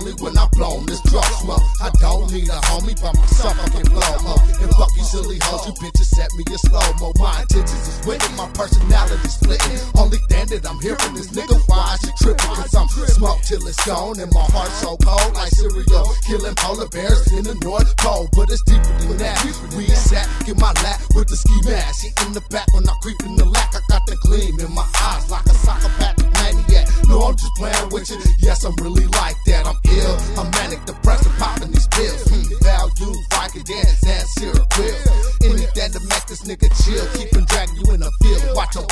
lonely when I blow this drug smoke. I don't need a homie by myself, I can blow mo. And fuck you silly hoes, you bitches set me a slow mo. My intentions is winning, my personality's splitting. Only thing that I'm hearing is nigga, why I should tripping? Cause I'm smoked till it's gone, and my heart so cold like cereal. Killing polar bears in the North Pole, but it's deeper than that. We sat, get my lap with the ski mask. Hit in the back when I creep in the lack, I got the gleam in my eyes like a psychopathic maniac. No, I'm just playing with you. Yes, I'm really like that. I'm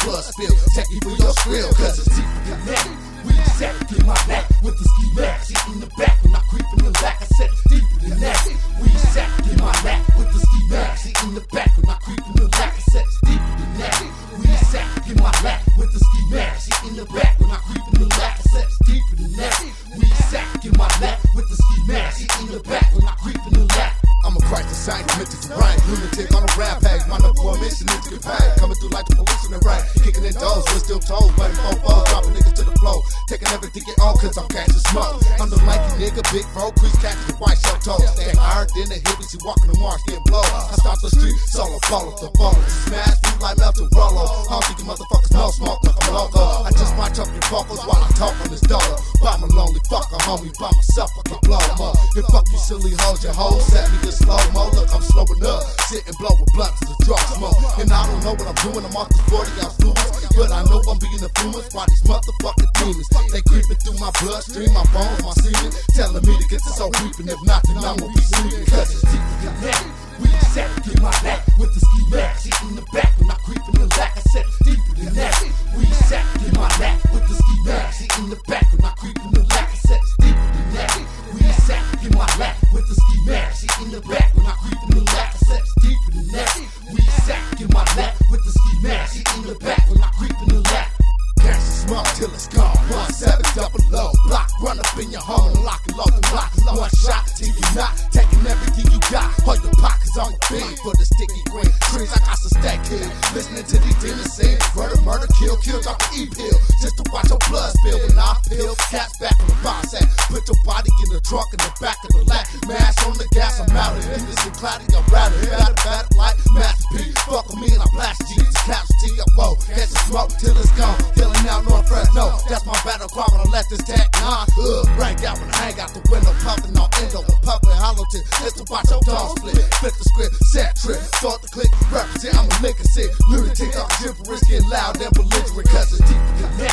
blood spill. Take you for your skrill, cause it's deeper than that. We set, get my back with the ski mask. She in the back when I creep in the lack. I said deeper than that. We set, get my back with the ski mask. She in the back when I creep in the lack. I said deeper than that. We set, get my back with the ski mask. She in the back when I creep in the lack. I said deeper than that. We set, get my back with the ski mask. She in the back when I creep in the lack. I'm a crisis scientist, to Brian lunatic on a rampage. My number one mission is to get paid. Coming through like the police in the rain, kicking in doors, we're still told. But fofos, dropping niggas to the floor, taking everything get on, cause I'm catching smoke. I'm the lanky nigga, big bro, crease catching the white shell toes. Stay hard than the hippies, you walking the marsh, getting blow. I start the street, solo, follow the ball. Smash food like melted Rolo. I don't think you motherfuckers know smoke like I'm loco. I just watch up your vocals while I talk on this dollar. I'm a lonely fucker, homie, by myself, I can blow 'em up. And fuck you silly hoes, your hoes set me to slow mo. Look, I'm slowing up, sitting blowing blunt to the drug smoke. And I don't know what I'm doing, I'm off this 40 ounce fluids. But I know I'm being influenced by these motherfucking demons. They creeping through my bloodstream, my bones, my semen. Telling me to get this so creeping, if not, then I'm gonna be sleeping. Cause it's deeper than that. We set, get my back with the ski murder, murder, kill, kill, drop the E pill. Just to watch your blood spill when I peel. Cats back in the box at. Put your body in the trunk in the back of the lat. Mash on the gas, I'm out of it. This is cloudy, I'm rather. Till it's gone. Killing out North Fresno. That's my battle cry when I let this tag on. Uh, rank out when I hang out the window. Pumping on endo. Pumping hollow tip. Let's to watch your tongue split. Flip the script, set trip. Start the click, represent. I'm a and sick. Lunatic, I'm gibberish, get loud and belligerent. Cause it's deeper than that.